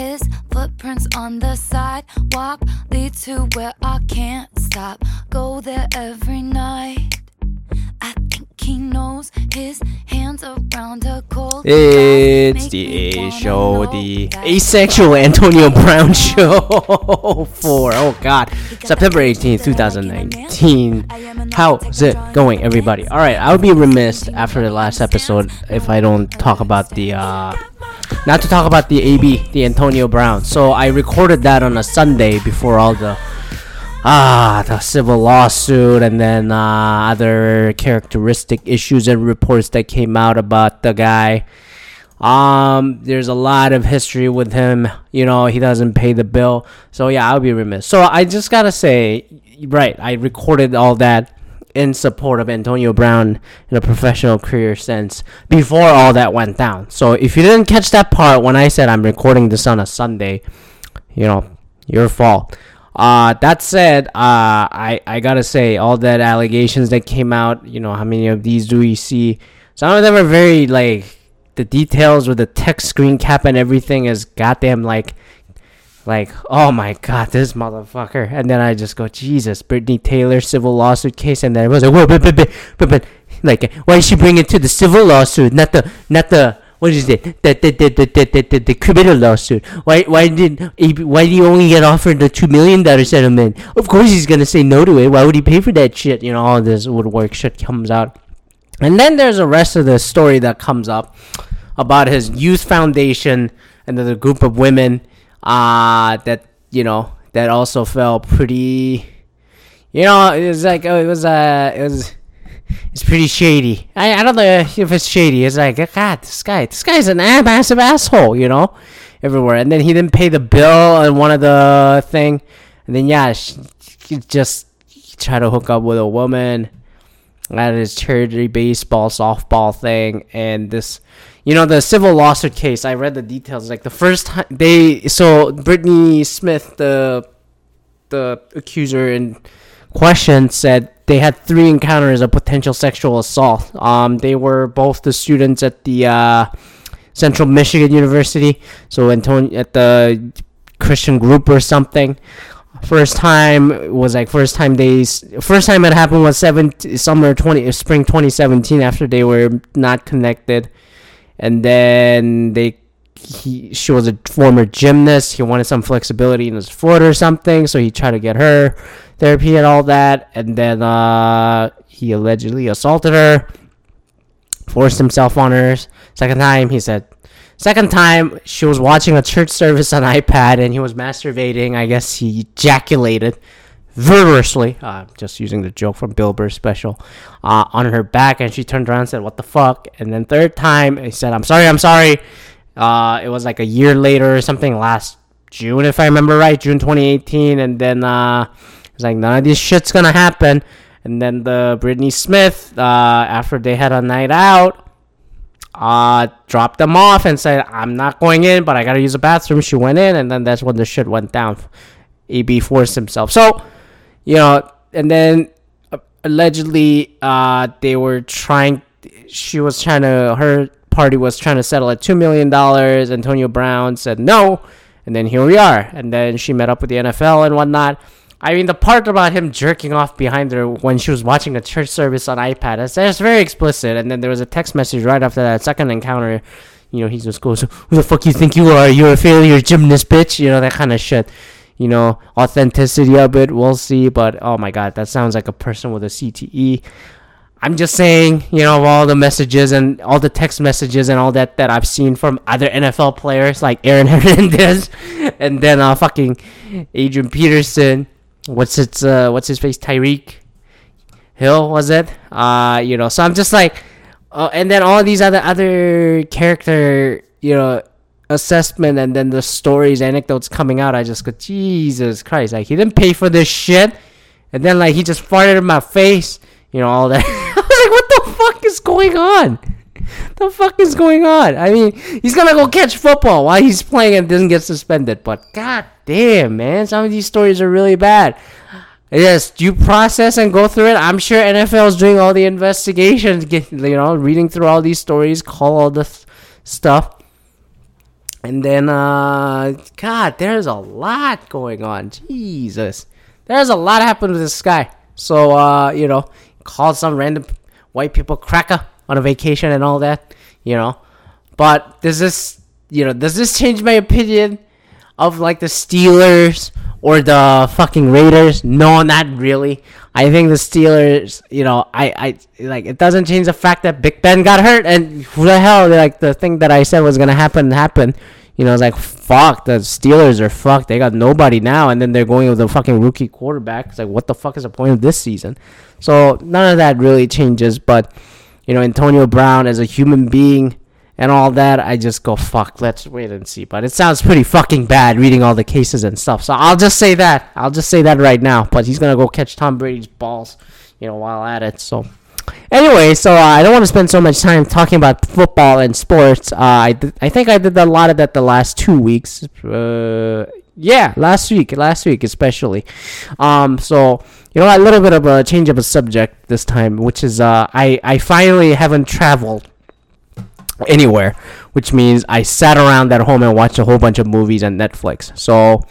His footprints on the sidewalk lead to where I can't stop. Go there every night. I think he knows his hands around a cold. It's the A show, the asexual Antonio Brown show for oh god, September 18th, 2019. How's it going, everybody? All right, I would be remiss after the last episode if I don't talk about the uh, not to talk about the AB, the Antonio Brown. So I recorded that on a Sunday before all the ah the civil lawsuit and then uh, other characteristic issues and reports that came out about the guy. Um, there's a lot of history with him. You know, he doesn't pay the bill. So yeah, I'll be remiss. So I just gotta say, right, I recorded all that in support of Antonio Brown in a professional career sense before all that went down. So if you didn't catch that part when I said I'm recording this on a Sunday, you know, your fault. Uh, that said, uh, I, I gotta say, all that allegations that came out, you know, how many of these do we see? Some of them are very, like, the details with the text screen cap and everything is goddamn, like, like, oh my god, this motherfucker. And then I just go, Jesus, Britney Taylor civil lawsuit case. And then it was like, whoa, but, but, but, but, like, why did she bring it to the civil lawsuit, not the, not the, what is it? The the the the the, the, the criminal lawsuit. Why why did why did he only get offered the two million dollar settlement? Of course he's gonna say no to it. Why would he pay for that shit? You know all this woodwork shit comes out, and then there's the rest of the story that comes up about his youth foundation and the group of women uh that you know that also felt pretty. You know it was like oh, it was uh it was it's pretty shady. I, I don't know if it's shady. It's like, God, this guy, this guy's an massive asshole, you know, everywhere. And then he didn't pay the bill on one of the thing. And then, yeah, she, she just try to hook up with a woman at his charity baseball, softball thing. And this, you know, the civil lawsuit case, I read the details. Like the first time they, so Brittany Smith, the, the accuser in question said they had three encounters of potential sexual assault. Um, they were both the students at the uh, Central Michigan University, so Antonio at the Christian group or something. First time was like first time they first time it happened was seven summer twenty spring twenty seventeen after they were not connected, and then they he she was a former gymnast. He wanted some flexibility in his foot or something, so he tried to get her therapy and all that. And then uh, he allegedly assaulted her, forced himself on her. Second time, he said. Second time, she was watching a church service on iPad and he was masturbating. I guess he ejaculated vigorously, uh, just using the joke from Bill Burr's special, uh, on her back. And she turned around and said, What the fuck? And then third time, he said, I'm sorry, I'm sorry. Uh, it was like a year later or something, last June, if I remember right, June 2018. And then uh, it's like, none of this shit's gonna happen. And then the Britney Smith, uh, after they had a night out, uh, dropped them off and said, I'm not going in, but I gotta use the bathroom. She went in, and then that's when the shit went down. AB forced himself. So, you know, and then uh, allegedly, uh, they were trying, she was trying to, her party was trying to settle at $2 million. Antonio Brown said no. And then here we are. And then she met up with the NFL and whatnot. I mean, the part about him jerking off behind her when she was watching a church service on iPad, that's, that's very explicit. And then there was a text message right after that second encounter. You know, he just goes, Who the fuck you think you are? You're a failure, gymnast bitch. You know, that kind of shit. You know, authenticity of it, we'll see. But oh my god, that sounds like a person with a CTE. I'm just saying, you know, of all the messages and all the text messages and all that that I've seen from other NFL players like Aaron Hernandez and then uh, fucking Adrian Peterson. What's its uh, what's his face? Tyreek Hill was it? Uh, you know, so I'm just like, uh, and then all these other other character, you know, assessment and then the stories, anecdotes coming out. I just go, Jesus Christ! Like he didn't pay for this shit, and then like he just farted in my face you know, all that. I was like, what the fuck is going on? The fuck is going on? I mean, he's gonna go catch football while he's playing and doesn't get suspended. But god damn, man, some of these stories are really bad. Yes, you process and go through it. I'm sure NFL is doing all the investigations, get you know, reading through all these stories, call all the th- stuff. And then, uh, God, there's a lot going on. Jesus. There's a lot happened with this guy. So, uh, you know, called some random white people cracker on a vacation and all that, you know. But does this, you know, does this change my opinion of like the Steelers or the fucking Raiders? No, not really. I think the Steelers, you know, I, I like it doesn't change the fact that Big Ben got hurt and who the hell like the thing that I said was gonna happen happened. You know, it's like fuck the Steelers are fucked. They got nobody now, and then they're going with a fucking rookie quarterback. It's like what the fuck is the point of this season? So none of that really changes. But you know, Antonio Brown as a human being and all that, I just go fuck. Let's wait and see. But it sounds pretty fucking bad reading all the cases and stuff. So I'll just say that. I'll just say that right now. But he's gonna go catch Tom Brady's balls, you know, while at it. So. Anyway, so uh, I don't want to spend so much time talking about football and sports. Uh, I, th- I think I did a lot of that the last two weeks. Uh, yeah, last week, last week especially. Um, so you know, a little bit of a change of a subject this time, which is uh, I I finally haven't traveled anywhere, which means I sat around at home and watched a whole bunch of movies on Netflix. So.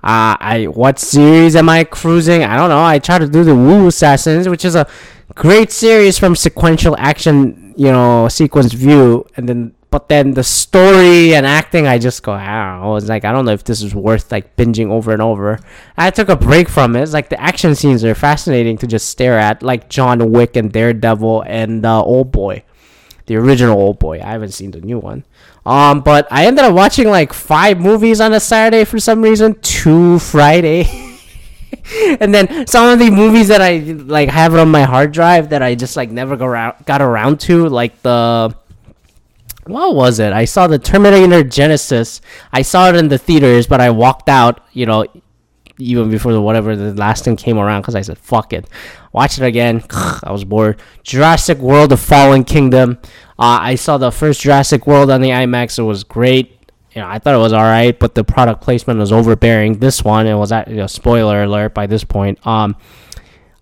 Uh, I what series am I cruising? I don't know. I try to do the Wu Assassins, which is a great series from sequential action, you know, sequence view, and then but then the story and acting, I just go, I don't know. It's like I don't know if this is worth like binging over and over. I took a break from it. It's like the action scenes are fascinating to just stare at, like John Wick and Daredevil and uh, Old Boy, the original Old Boy. I haven't seen the new one. Um, but I ended up watching like five movies on a Saturday for some reason, two Friday. and then some of the movies that I like have on my hard drive that I just like never go around, got around to, like the what was it? I saw the Terminator Genisys. I saw it in the theaters, but I walked out, you know, even before the whatever the last thing came around because I said fuck it. Watch it again. I was bored. Jurassic World: The Fallen Kingdom. Uh, I saw the first Jurassic World on the IMAX. It was great. You know, I thought it was all right, but the product placement was overbearing. This one, it was at you know, spoiler alert by this point. Um,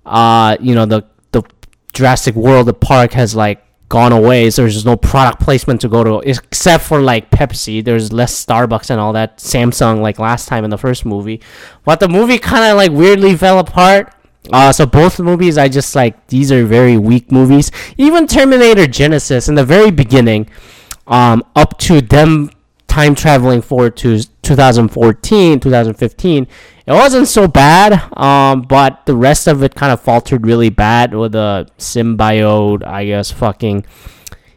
uh, you know the the Jurassic World the park has like gone away, so there's just no product placement to go to except for like Pepsi. There's less Starbucks and all that. Samsung like last time in the first movie, but the movie kind of like weirdly fell apart. Uh, so both movies, I just like these are very weak movies. Even Terminator Genisys in the very beginning, um, up to them time traveling forward to 2014, 2015, it wasn't so bad. Um, but the rest of it kind of faltered really bad with the symbiote, I guess, fucking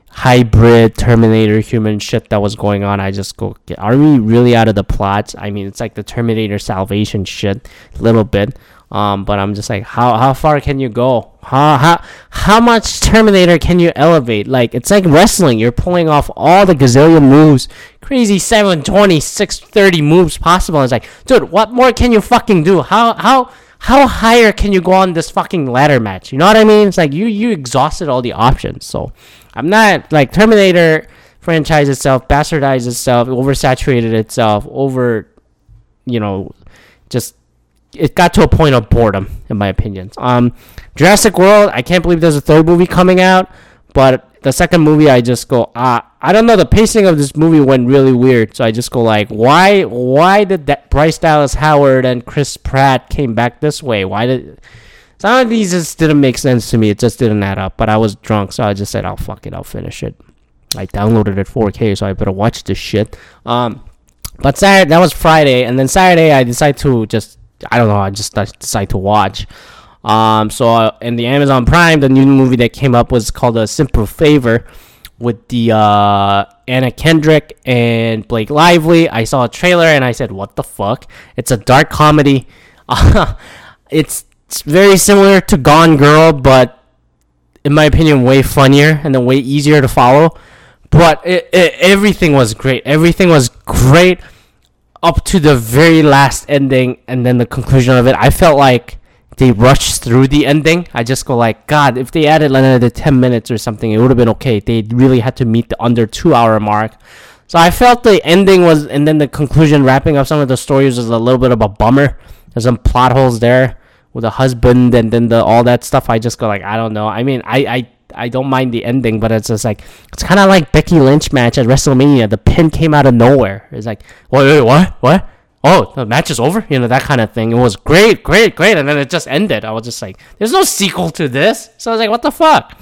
hybrid Terminator human shit that was going on. I just go, are we really out of the plots? I mean, it's like the Terminator Salvation shit, a little bit. Um, but I'm just like, how how far can you go? How how how much Terminator can you elevate? Like it's like wrestling. You're pulling off all the gazillion moves, crazy 720, 630 moves possible. It's like, dude, what more can you fucking do? How how how higher can you go on this fucking ladder match? You know what I mean? It's like you you exhausted all the options. So I'm not like Terminator franchise itself, bastardized itself, oversaturated itself, over you know, just it got to a point of boredom, in my opinion. Um, Jurassic World, I can't believe there's a third movie coming out, but the second movie, I just go, ah, I don't know. The pacing of this movie went really weird, so I just go like, why, why did that Bryce Dallas Howard and Chris Pratt came back this way? Why did some of these just didn't make sense to me? It just didn't add up. But I was drunk, so I just said, "I'll fuck it, I'll finish it." I downloaded it 4K, so I better watch this shit. Um, but Saturday, that was Friday, and then Saturday I decided to just I don't know. I just decided to watch. Um, so uh, in the Amazon Prime, the new movie that came up was called A Simple Favor with the uh, Anna Kendrick and Blake Lively. I saw a trailer and I said, "What the fuck?" It's a dark comedy. it's, it's very similar to Gone Girl, but in my opinion, way funnier and then way easier to follow. But it, it, everything was great. Everything was great up to the very last ending and then the conclusion of it, I felt like they rushed through the ending. I just go like, God, if they added another ten minutes or something, it would have been okay. They really had to meet the under two hour mark. So I felt the ending was, and then the conclusion, wrapping up some of the stories was a little bit of a bummer. There's some plot holes there with the husband and then the all that stuff. I just go like, I don't know. I mean, I I I don't mind the ending, but it's just like it's kind of like Becky Lynch match at WrestleMania. The pin came out of nowhere. It's like, wait, wait, what, what? Oh, the match is over. You know that kind of thing. It was great, great, great, and then it just ended. I was just like, there's no sequel to this. So I was like, what the fuck?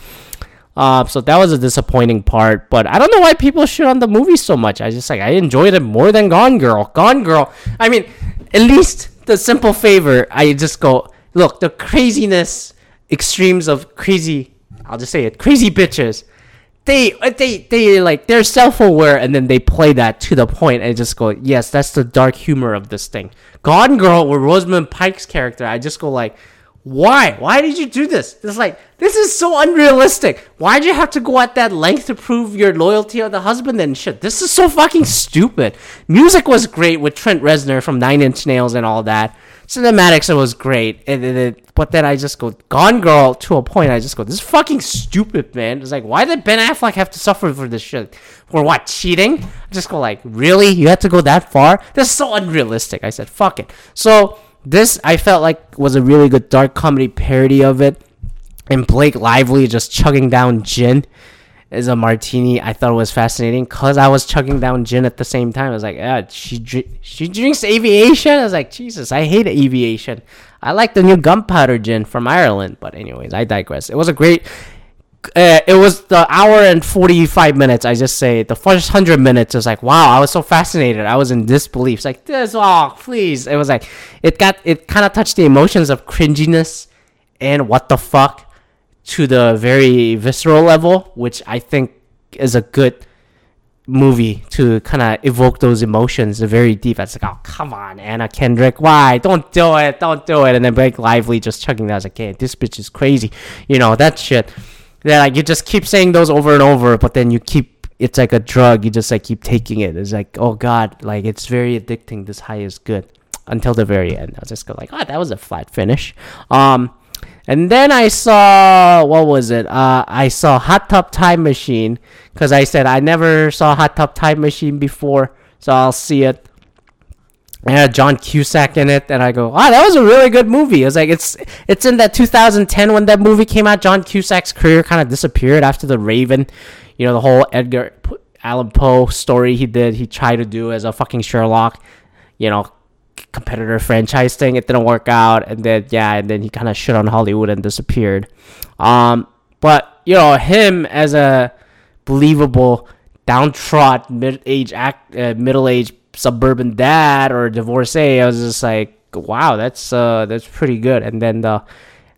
Uh, so that was a disappointing part, but I don't know why people shit on the movie so much. I just like I enjoyed it more than Gone Girl. Gone Girl. I mean, at least the simple favor. I just go look the craziness extremes of crazy. I'll just say it. Crazy bitches. They uh, they they like they're self aware and then they play that to the point and just go yes that's the dark humor of this thing. Gone Girl with Rosamund Pike's character. I just go like why? Why did you do this? It's like this is so unrealistic. Why'd you have to go at that length to prove your loyalty of the husband and shit? This is so fucking stupid. Music was great with Trent Reznor from Nine Inch Nails and all that. Cinematics it was great, and, and, but then I just go Gone Girl to a point. I just go this is fucking stupid, man. It's like why did Ben Affleck have to suffer for this shit? For what cheating? I just go like really? You had to go that far? This is so unrealistic. I said fuck it. So this I felt like was a really good dark comedy parody of it. And Blake Lively just chugging down gin as a martini. I thought it was fascinating because I was chugging down gin at the same time. I was like, yeah, she she drinks aviation. I was like, Jesus, I hate aviation. I like the new gunpowder gin from Ireland. But anyways, I digress. It was a great uh, it was the hour and 45 minutes i just say the first 100 minutes was like wow i was so fascinated i was in disbelief it's like this oh please it was like it got it kind of touched the emotions of cringiness and what the fuck to the very visceral level which i think is a good movie to kind of evoke those emotions very deep it's like oh come on anna kendrick why don't do it don't do it and then blake lively just chugging that I was like hey this bitch is crazy you know that shit yeah, like you just keep saying those over and over, but then you keep it's like a drug. You just like keep taking it. It's like, oh god, like it's very addicting. This high is good until the very end. I was just go like, oh, that was a flat finish. Um, and then I saw what was it? Uh, I saw Hot Tub Time Machine because I said I never saw Hot Tub Time Machine before, so I'll see it it had John Cusack in it, and I go, "Ah, that was a really good movie." It's like it's it's in that 2010 when that movie came out. John Cusack's career kind of disappeared after The Raven, you know, the whole Edgar Allan Poe story he did. He tried to do as a fucking Sherlock, you know, competitor franchise thing. It didn't work out, and then yeah, and then he kind of shit on Hollywood and disappeared. Um, but you know, him as a believable downtrodden mid-age act, uh, middle-aged suburban dad or divorcee, I was just like, wow, that's uh that's pretty good. And then the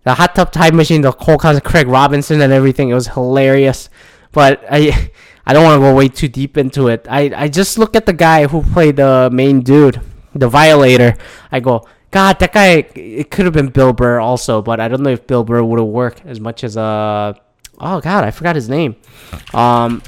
the hot tub time machine, the whole of Craig Robinson and everything, it was hilarious. But I I don't want to go way too deep into it. I I just look at the guy who played the main dude, the violator. I go, God, that guy. It could have been Bill Burr also, but I don't know if Bill Burr would have worked as much as uh. Oh God, I forgot his name. Um,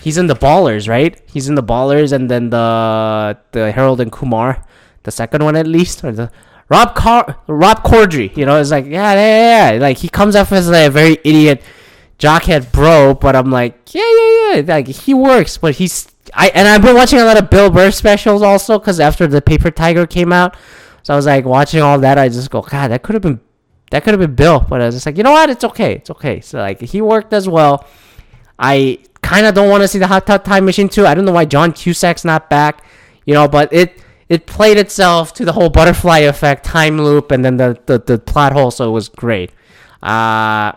he's in the Ballers, right? He's in the Ballers, and then the the Harold and Kumar, the second one at least, or the Rob Car Rob Corddry. You know, it's like yeah, yeah, yeah. Like he comes off as like a very idiot jockhead bro, but I'm like yeah, yeah, yeah. Like he works, but he's I and I've been watching a lot of Bill Burr specials also because after the Paper Tiger came out, so I was like watching all that. I just go, God, that could have been that could have been Bill, but I was just like, you know what? It's okay, it's okay. So like he worked as well. I kind of don't want to see the Hot Tub Time Machine too. I don't know why John Cusack's not back, you know, but it it played itself to the whole butterfly effect, time loop, and then the the, the plot hole. So it was great. Uh,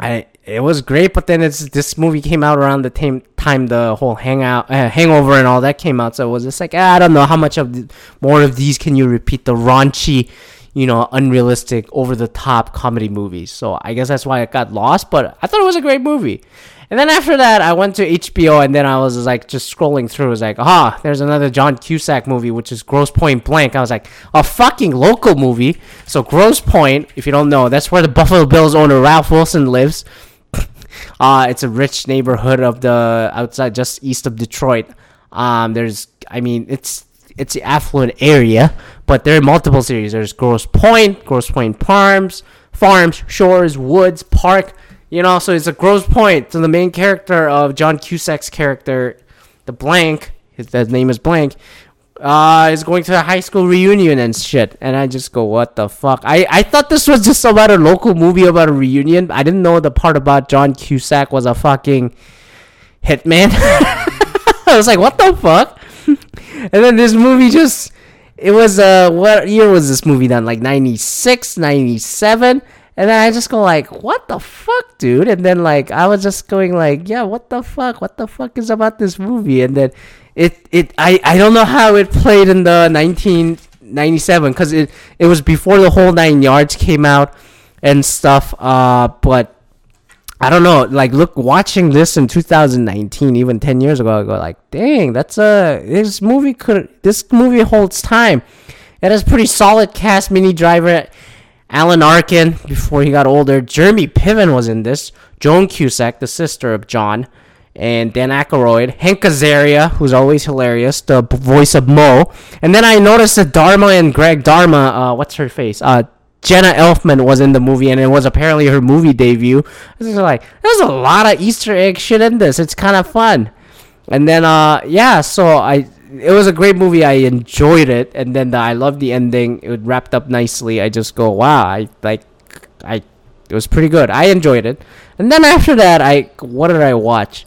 I it was great, but then it's this movie came out around the time time the whole hangout, uh, hangover, and all that came out. So it was just like ah, I don't know how much of the, more of these can you repeat the raunchy, you know, unrealistic, over the top comedy movies. So I guess that's why it got lost. But I thought it was a great movie. And then after that, I went to HBO, and then I was like just scrolling through. It was like, ah, there's another John Cusack movie, which is Grosse Pointe Blank. I was like, a fucking local movie. So Grosse Pointe if you don't know, that's where the Buffalo Bills owner Ralph Wilson lives. Uh, it's a rich neighborhood of the outside, just east of Detroit. Um, there's, I mean, it's it's affluent area, but there are multiple series. There's Grosse Pointe, Grosse Pointe Farms, Farms, Shores, Woods, Park. You know, so it's a Grosse Pointe. So the main character of John Cusack's character, the blank, his, his name is blank, uh, is going to a high school reunion and shit. And I just go, what the fuck? I, I thought this was just about a local movie about a reunion. I didn't know the part about John Cusack was a fucking hitman. I was like, what the fuck? and then this movie just, it was, uh, what year was this movie done? Like 96, 97? And then I just go like, what the fuck, dude? And then like I was just going like, yeah, what the fuck? What the fuck is about this movie? And then it it I I don't know how it played in the 1997 because it it was before the whole nine yards came out and stuff. Uh, but I don't know. Like, look, watching this in 2019, even 10 years ago, I go like, dang, that's a this movie could this movie holds time. It has pretty solid cast. Minnie Driver Alan Arkin before he got older. Jeremy Piven was in this. Joan Cusack, the sister of John, and Dan Aykroyd. Hank Azaria, who's always hilarious, the voice of Moe. And then I noticed that Dharma and Greg Dharma, uh, what's her face? Uh, Jenna Elfman was in the movie, and it was apparently her movie debut. This is like, there's a lot of Easter egg shit in this. It's kind of fun. And then, uh, yeah, so I it was a great movie. I enjoyed it, and then the, I loved the ending. It wrapped up nicely. I just go, wow, I like, I, it was pretty good. I enjoyed it, and then after that, I what did I watch?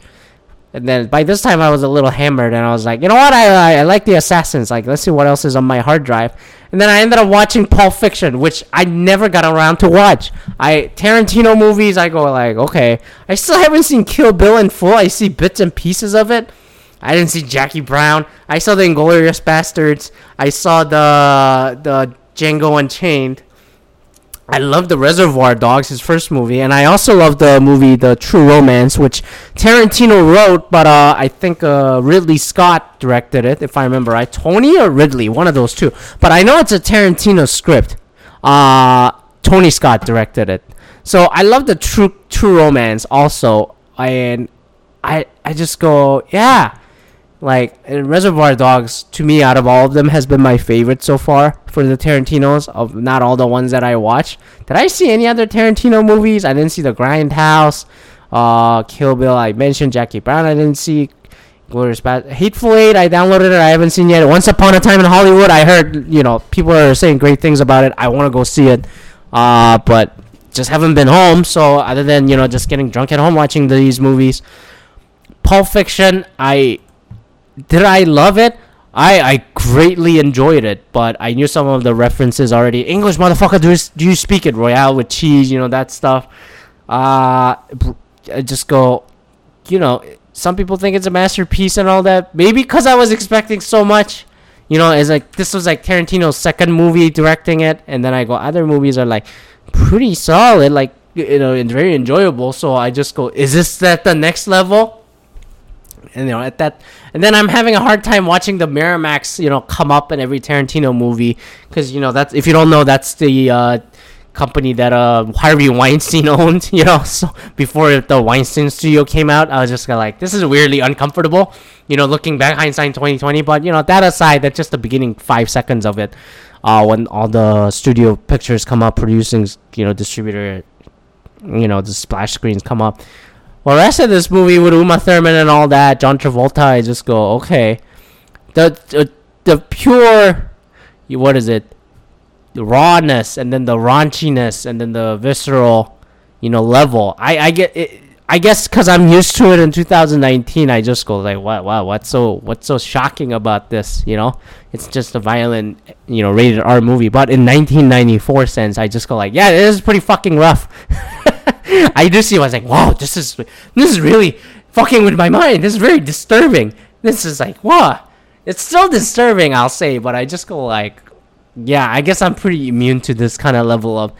And then by this time, I was a little hammered, and I was like, you know what? I, I, I like the Assassins. Like, let's see what else is on my hard drive. And then I ended up watching Pulp Fiction, which I never got around to watch. I Tarantino movies, I go like, okay. I still haven't seen Kill Bill in full. I see bits and pieces of it. I didn't see Jackie Brown. I saw the Inglourious Basterds. I saw the the Django Unchained. I love the Reservoir Dogs, his first movie, and I also love the movie The True Romance, which Tarantino wrote, but uh, I think uh, Ridley Scott directed it, if I remember right. Tony or Ridley, one of those two. But I know it's a Tarantino script. Uh, Tony Scott directed it, so I love the True True Romance also, and I I just go yeah like Reservoir Dogs to me out of all of them has been my favorite so far for the Tarantinos of not all the ones that I watch. Did I see any other Tarantino movies? I didn't see The Grindhouse, uh, Kill Bill. I mentioned Jackie Brown. I didn't see. Glorious Bad Hateful Eight. I downloaded it. I haven't seen yet. Once Upon a Time in Hollywood. I heard you know people are saying great things about it. I want to go see it, uh, but just haven't been home. So other than you know just getting drunk at home watching these movies. Pulp Fiction, I did I love it? I I greatly enjoyed it, but I knew some of the references already. English motherfucker, do you, do you speak it? Royale with cheese, you know that stuff. Uh, I just go, you know, some people think it's a masterpiece and all that. Maybe because I was expecting so much. You know, it's like this was like Tarantino's second movie directing it, and then I go other movies are like pretty solid, like you know, and very enjoyable. So I just go, is this at the next level? And you know at that and then i'm having a hard time watching the miramax you know come up in every tarantino movie because you know that's if you don't know that's the uh, company that uh harvey weinstein owned you know so before the weinstein studio came out i was just like this is weirdly uncomfortable you know looking back hindsight 2020 but you know that aside that's just the beginning five seconds of it uh when all the studio pictures come up producing you know distributor you know the splash screens come up well, rest of this movie with Uma Thurman and all that, John Travolta, I just go, okay. The the, the pure, what is it? The rawness and then the raunchiness and then the visceral, you know, level. I I get it. I guess because I'm used to it in 2019, I just go like, "What? Wow! What's so what's so shocking about this?" You know, it's just a violent, you know, rated R movie. But in 1994 sense, I just go like, "Yeah, this is pretty fucking rough." I do see. I was like, wow, this is this is really fucking with my mind. This is very disturbing. This is like, wow. It's still disturbing, I'll say, but I just go like, yeah, I guess I'm pretty immune to this kind of level of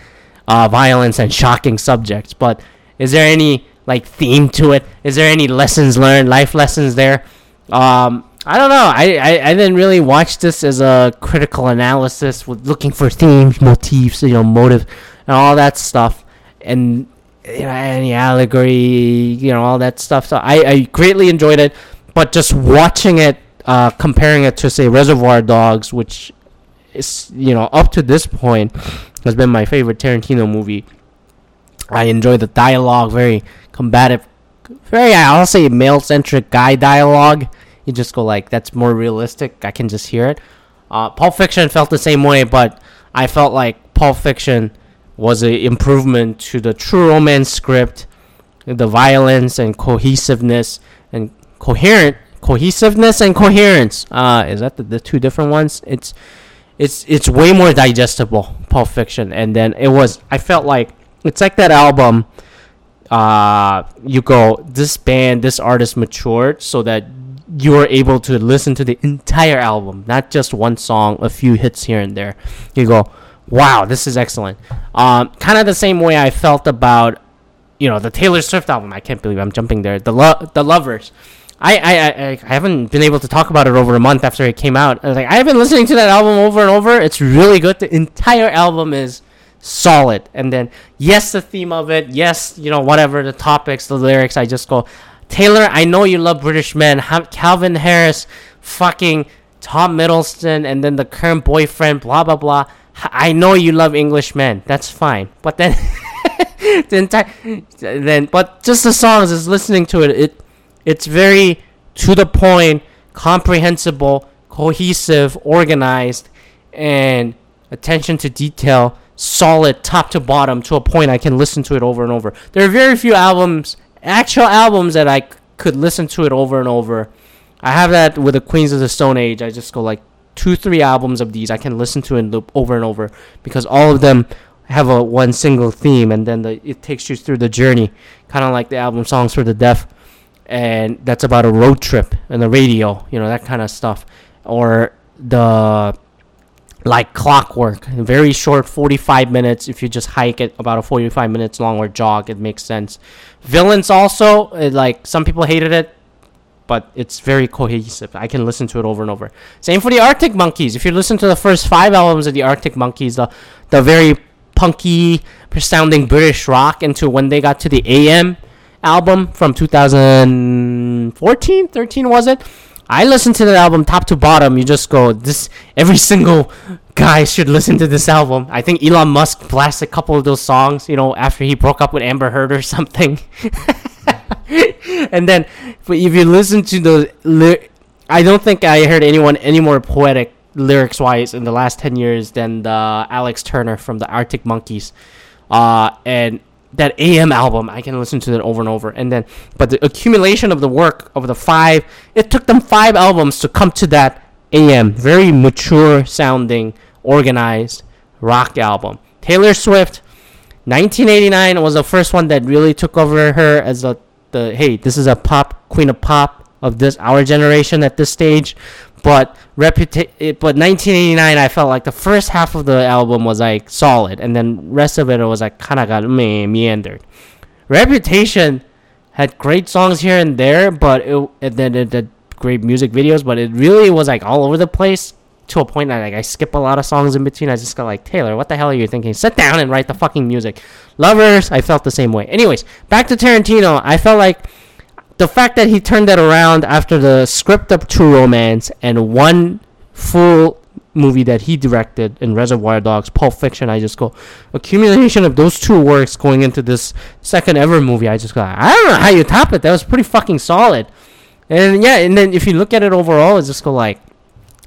uh, violence and shocking subjects. But is there any like theme to it? Is there any lessons learned, life lessons there? Um, I don't know. I, I, I didn't really watch this as a critical analysis with looking for themes, motifs, you know, motive, and all that stuff. And you know, any allegory, you know, all that stuff. So I, I greatly enjoyed it, but just watching it, uh, comparing it to say Reservoir Dogs, which is you know up to this point has been my favorite Tarantino movie. I enjoy the dialogue, very combative, very I'll say male centric guy dialogue, You just go like, that's more realistic. I can just hear it. Uh, Pulp Fiction felt the same way, but I felt like Pulp Fiction was an improvement to the True Romance script, the violence and cohesiveness and coherent cohesiveness and coherence. Uh, is that the, the two different ones? It's it's it's way more digestible, Pulp Fiction, and then it was. I felt like it's like that album. Uh, you go, this band, this artist matured so that you are able to listen to the entire album, not just one song, a few hits here and there. You go, wow, this is excellent. Um, kind of the same way I felt about, you know, the Taylor Swift album. I can't believe I'm jumping there. The lo- the Lovers. I, I, I, I haven't been able to talk about it over a month after it came out. I was like, I've been listening to that album over and over. It's really good. The entire album is solid. And then, yes, the theme of it. Yes, you know, whatever the topics, the lyrics. I just go, Taylor, I know you love British men. Calvin Harris, fucking Tom Hiddleston, and then the current boyfriend, blah, blah, blah. I know you love English men. That's fine. But then, the entire, then, but just the songs, is listening to it, it, it's very to the point, comprehensible, cohesive, organized, and attention to detail, solid top to bottom to a point I can listen to it over and over. There are very few albums, actual albums, that I c- could listen to it over and over. I have that with the Queens of the Stone Age. I just go like two, three albums of these I can listen to and loop over and over because all of them have a one single theme and then the, it takes you through the journey, kind of like the album Songs for the Deaf and that's about a road trip and the radio, you know, that kind of stuff. Or the like clockwork, very short 45 minutes. If you just hike it about a 45 minutes long or jog, it makes sense. Villains also, it, like some people hated it, but it's very cohesive. I can listen to it over and over. Same for the Arctic Monkeys. If you listen to the first five albums of the Arctic Monkeys, the the very punky sounding British rock into when they got to the AM album from 2014, 13 was it? I listened to that album top to bottom. You just go, this every single guy should listen to this album. I think Elon Musk blasted a couple of those songs, you know, after he broke up with Amber Heard or something. and then, if you listen to the, li- I don't think I heard anyone any more poetic lyrics wise in the last 10 years than the Alex Turner from the Arctic Monkeys. Uh, and that AM album, I can listen to it over and over. And then, but the accumulation of the work of the five, it took them five albums to come to that AM, very mature sounding, organized rock album. Taylor Swift, 1989 was the first one that really took over her as a the hey, this is a pop queen of pop of this our generation at this stage. But reputa- but 1989, I felt like the first half of the album was like solid, and then rest of it was like kind of got me meandered. Reputation had great songs here and there, but it and then it did great music videos, but it really was like all over the place to a point that like I skip a lot of songs in between. I just got like Taylor, what the hell are you thinking? Sit down and write the fucking music. Lovers, I felt the same way. Anyways, back to Tarantino. I felt like the fact that he turned that around after the script of True Romance and one full movie that he directed in Reservoir Dogs, Pulp Fiction, I just go accumulation of those two works going into this second ever movie. I just go, I don't know how you top it. That was pretty fucking solid. And yeah, and then if you look at it overall, it's just go like,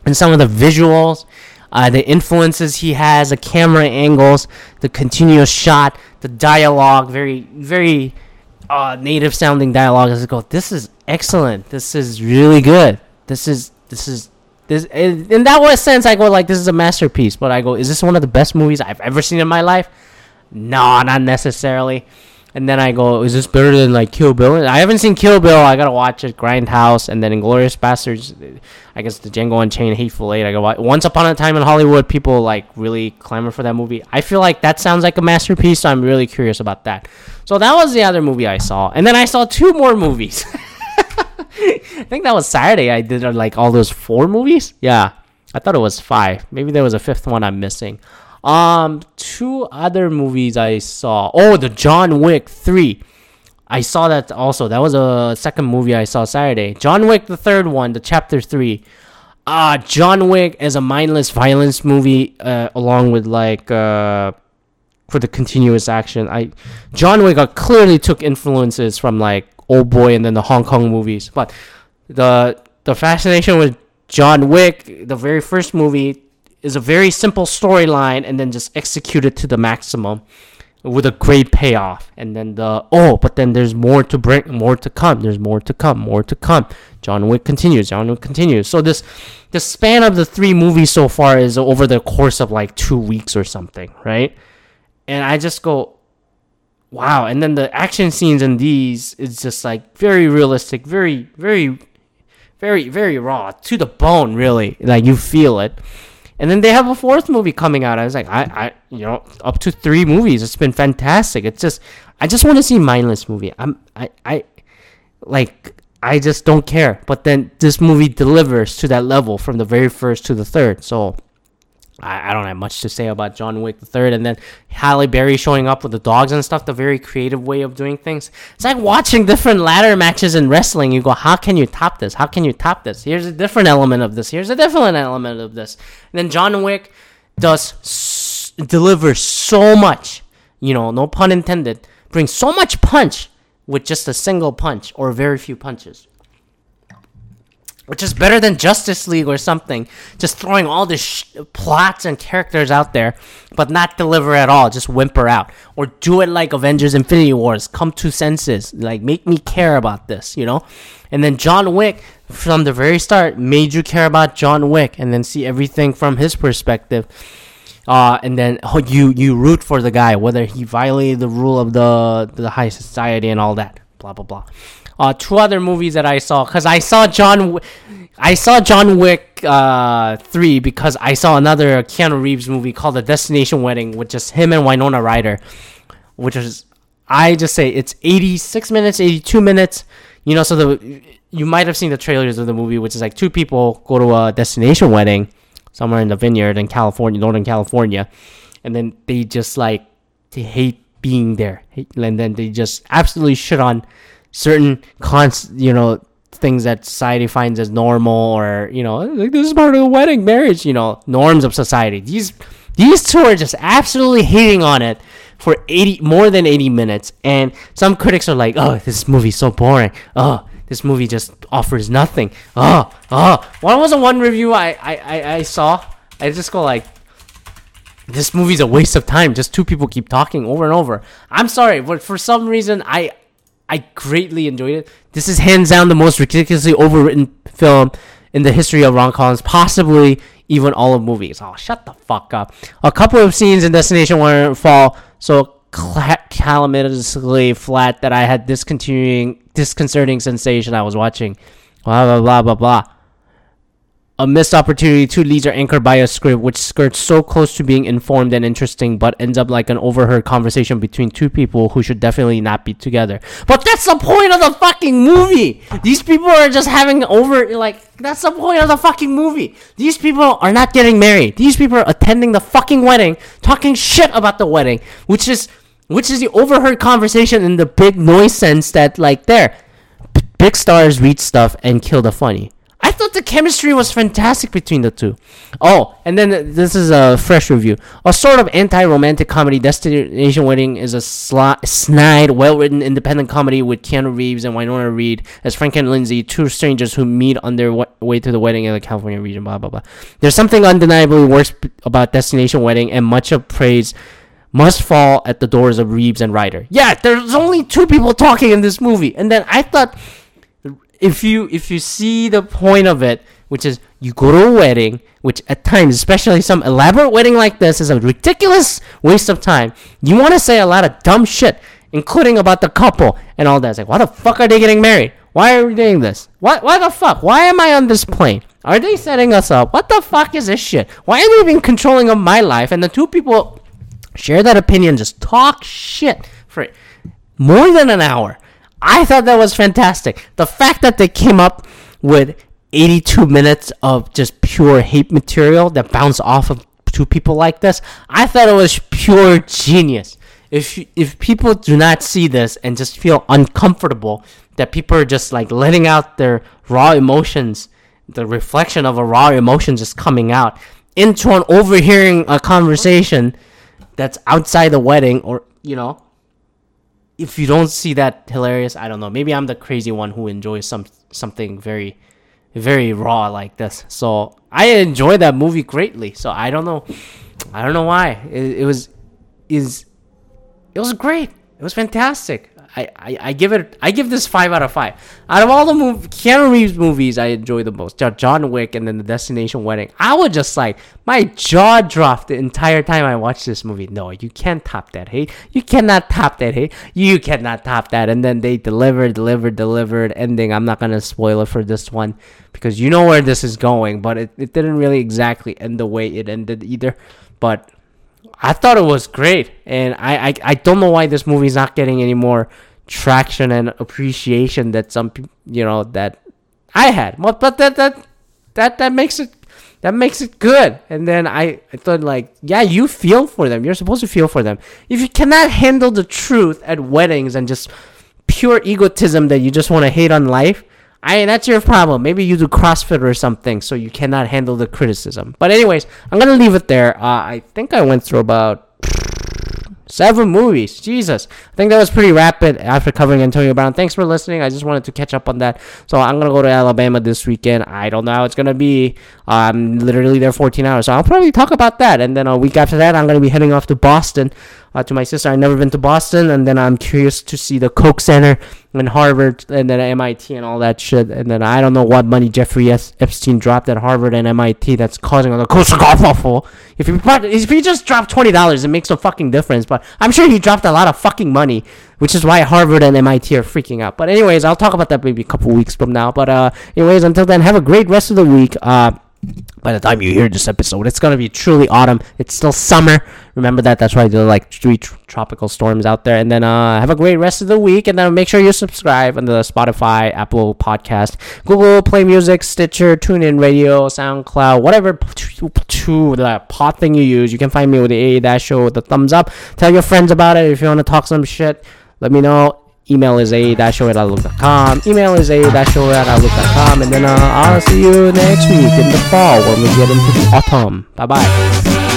and some of the visuals, uh, the influences he has, the camera angles, the continuous shot, the dialogue, very very uh, native sounding dialogue. I go, this is excellent. This is really good. This is this is this in that way sense. I go like this is a masterpiece. But I go, is this one of the best movies I've ever seen in my life? No, not necessarily. And then I go, is this better than like Kill Bill? I haven't seen Kill Bill. I gotta watch it. Grindhouse, and then Inglourious Basterds. I guess the Django Unchained, Hateful Eight. I go, watch. Once Upon a Time in Hollywood. People like really clamor for that movie. I feel like that sounds like a masterpiece. So I'm really curious about that. So that was the other movie I saw, and then I saw two more movies. I think that was Saturday. I did like all those four movies. Yeah, I thought it was five. Maybe there was a fifth one I'm missing. Um, two other movies I saw. Oh, the John Wick three. I saw that also. That was a second movie I saw Saturday. John Wick, the third one, the chapter three. Uh, John Wick is a mindless violence movie, uh, along with like uh, for the continuous action. I John Wick uh, clearly took influences from like Old Boy and then the Hong Kong movies, but the the fascination with John Wick, the very first movie, is a very simple storyline and then just executed to the maximum with a great payoff. And then the oh, but then there's more to bring, more to come. There's more to come, more to come. John Wick continues. John Wick continues. So this the span of the three movies so far is over the course of like two weeks or something, right? And I just go, wow. And then the action scenes in these is just like very realistic, very, very, very, very raw to the bone. Really, like you feel it. And then they have a fourth movie coming out. I was like, I, I, you know, up to three movies. It's been fantastic. It's just, I just want to see mindless movie. I'm, I, I, like, I just don't care. But then this movie delivers to that level from the very first to the third. So I, don't have much to say about John Wick the third, and then Halle Berry showing up with the dogs and stuff. The very creative way of doing things. It's like watching different ladder matches in wrestling. You go, how can you top this? How can you top this? Here's a different element of this. Here's a different element of this. And then John Wick does s- so much. You know, no pun intended. Brings so much punch with just a single punch or very few punches which is better than Justice League or something. Just throwing all the sh- plots and characters out there, but not deliver at all. Just whimper out, or do it like Avengers: Infinity Wars. Come to senses, like make me care about this, you know. And then John Wick, from the very start, made you care about John Wick, and then see everything from his perspective. Uh, and then oh, you you root for the guy, whether he violated the rule of the the high society and all that. Blah blah blah uh, two other movies that I saw because I saw John, I saw John Wick uh, three because I saw another Keanu Reeves movie called The Destination Wedding with just him and Winona Ryder, which is I just say it's eighty six minutes, eighty two minutes. You know, so the you might have seen the trailers of the movie, which is like two people go to a destination wedding somewhere in the vineyard in California, Northern California, and then they just like they hate being there, and then they just absolutely shit on certain cons, you know, things that society finds as normal or you know, like this is part of the wedding, marriage, you know, norms of society. These these two are just absolutely hating on it for 80 more than 80 minutes. And some critics are like oh this movie's so boring. Oh this movie just offers nothing. Oh oh. What was the one review I, I, I, I saw. I just go like this movie's a waste of time. Just two people keep talking over and over. I'm sorry but for some reason i I greatly enjoyed it. This is hands down the most ridiculously overwritten film in the history of rom coms, possibly even all of movies. Oh, shut the fuck up. A couple of scenes in Destination One fall so calamitously flat that I had discontinuing, disconcerting sensation I was watching. Blah blah blah blah blah a missed opportunity. Two leads are anchored by a script which skirts so close to being informed and interesting, but ends up like an overheard conversation between two people who should definitely not be together. But that's the point of the fucking movie. These people are just having over like that's the point of the fucking movie. These people are not getting married. These people are attending the fucking wedding, talking shit about the wedding, which is which is the overheard conversation in the big noise sense that like there, big stars read stuff and kill the funny. I thought the chemistry was fantastic between the two. Oh, and then this is a fresh review. A sort of anti-romantic comedy, Destination Wedding is a sli- snide, well-written independent comedy with Keanu Reeves and Winona Reed as Frank and Lindsay, two strangers who meet on their w- way to the wedding in the California region. Blah blah blah. There's something undeniably worse about Destination Wedding, and much of praise must fall at the doors of Reeves and Ryder. Yeah, there's only two people talking in this movie, and then I thought if you if you see the point of it, which is you go to a wedding, which at times, especially some elaborate wedding like this, is a ridiculous waste of time. You want to say a lot of dumb shit, including about the couple and all that. It's like, why the fuck are they getting married? Why are we doing this? Why, why the fuck? Why am I on this plane? Are they setting us up? What the fuck is this shit? Why are they being controlling of my life? And the two people share that opinion, just talk shit for more than an hour. I thought that was fantastic. The fact that they came up with 82 minutes of just pure hate material that bounced off of two people like this, I thought it was pure genius. If if people do not see this and just feel uncomfortable that people are just like letting out their raw emotions, the reflection of a raw emotion just coming out into an overhearing a conversation that's outside the wedding or you know if you don't see that hilarious, I don't know. Maybe I'm the crazy one who enjoys some something very, very raw like this. So I enjoy that movie greatly. So I don't know, I don't know why it, it was is it was great. It was fantastic. I, I, give it I give this five out of five. Out of all the movie, Keanu Reeves movies, I enjoy the most. John Wick and then the Destination Wedding. I was just like my jaw dropped the entire time I watched this movie. No, you can't top that. Hey, you cannot top that. Hey, you cannot top that. And then they delivered, delivered, delivered. Ending. I'm not gonna spoil it for this one because you know where this is going. But it, it didn't really exactly end the way it ended either. But I thought it was great, and I, I, I don't know why this movie is not getting any more traction and appreciation that some you know that I had. But but that that that that makes it that makes it good. And then I, I thought like, yeah, you feel for them. You're supposed to feel for them. If you cannot handle the truth at weddings and just pure egotism that you just want to hate on life, I that's your problem. Maybe you do CrossFit or something, so you cannot handle the criticism. But anyways, I'm gonna leave it there. Uh, I think I went through about seven movies. Jesus, I think that was pretty rapid after covering Antonio Brown. Thanks for listening. I just wanted to catch up on that. So I'm gonna go to Alabama this weekend. I don't know how it's gonna be. I'm literally there 14 hours, so I'll probably talk about that. And then a week after that, I'm gonna be heading off to Boston uh, to my sister. I've never been to Boston, and then I'm curious to see the Koch Center and Harvard, and then MIT and all that shit. And then I don't know what money Jeffrey Epstein dropped at Harvard and MIT that's causing all the culture awful. If he if he just dropped twenty dollars, it makes no fucking difference. But I'm sure he dropped a lot of fucking money, which is why Harvard and MIT are freaking out. But anyways, I'll talk about that maybe a couple weeks from now. But uh, anyways, until then, have a great rest of the week. Uh by the time you hear this episode, it's gonna be truly autumn. It's still summer. Remember that. That's why there are like three tr- tropical storms out there. And then uh, have a great rest of the week. And then make sure you subscribe on the Spotify, Apple Podcast, Google Play Music, Stitcher, TuneIn Radio, SoundCloud, whatever to the pod thing you use. You can find me with the A Dash Show with the thumbs up. Tell your friends about it if you want to talk some shit. Let me know. Email is a-show at outlook.com. Email is a-show at outlook.com. And then uh, I'll see you next week in the fall when we get into the autumn. Bye bye.